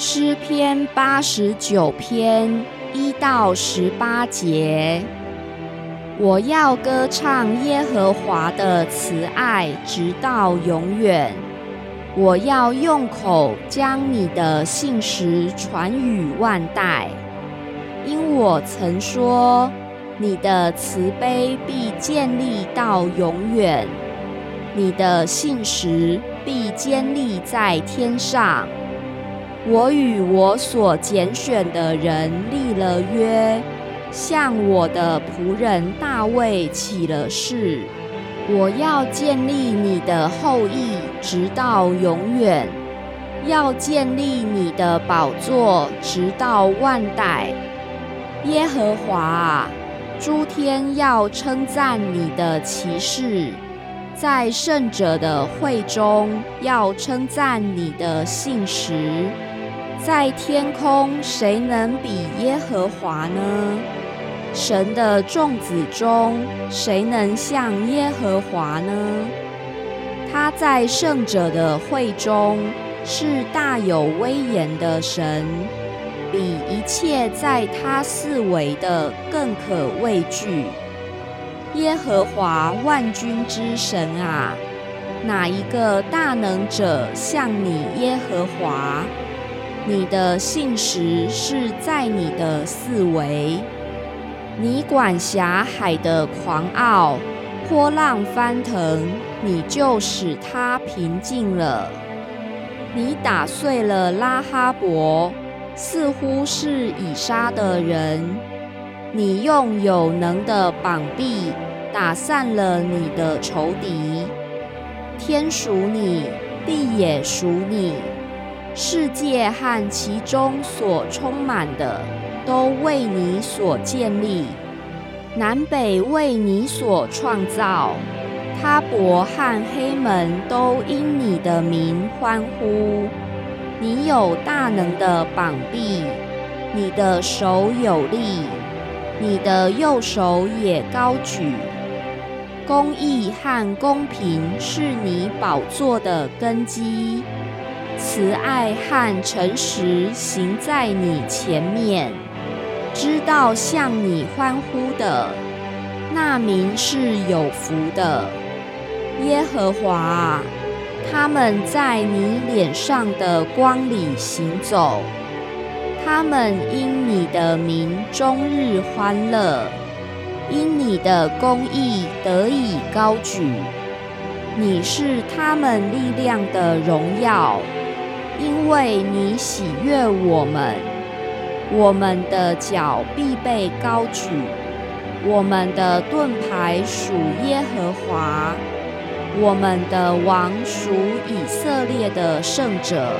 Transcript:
诗篇八十九篇一到十八节，我要歌唱耶和华的慈爱，直到永远。我要用口将你的信实传与万代，因我曾说，你的慈悲必建立到永远，你的信实必坚立在天上。我与我所拣选的人立了约，向我的仆人大卫起了誓。我要建立你的后裔，直到永远；要建立你的宝座，直到万代。耶和华啊，诸天要称赞你的奇事，在圣者的会中要称赞你的信实。在天空，谁能比耶和华呢？神的众子中，谁能像耶和华呢？他在圣者的会中是大有威严的神，比一切在他四围的更可畏惧。耶和华万军之神啊，哪一个大能者像你耶和华？你的信实是在你的四围，你管辖海的狂傲，波浪翻腾，你就使它平静了。你打碎了拉哈伯，似乎是以杀的人。你用有能的膀臂打散了你的仇敌。天属你，地也属你。世界和其中所充满的，都为你所建立；南北为你所创造。他伯和黑门都因你的名欢呼。你有大能的膀臂，你的手有力，你的右手也高举。公义和公平是你宝座的根基。慈爱和诚实行在你前面，知道向你欢呼的那名是有福的。耶和华，他们在你脸上的光里行走，他们因你的名终日欢乐，因你的公义得以高举。你是他们力量的荣耀。因为你喜悦我们，我们的脚必被高举，我们的盾牌属耶和华，我们的王属以色列的圣者。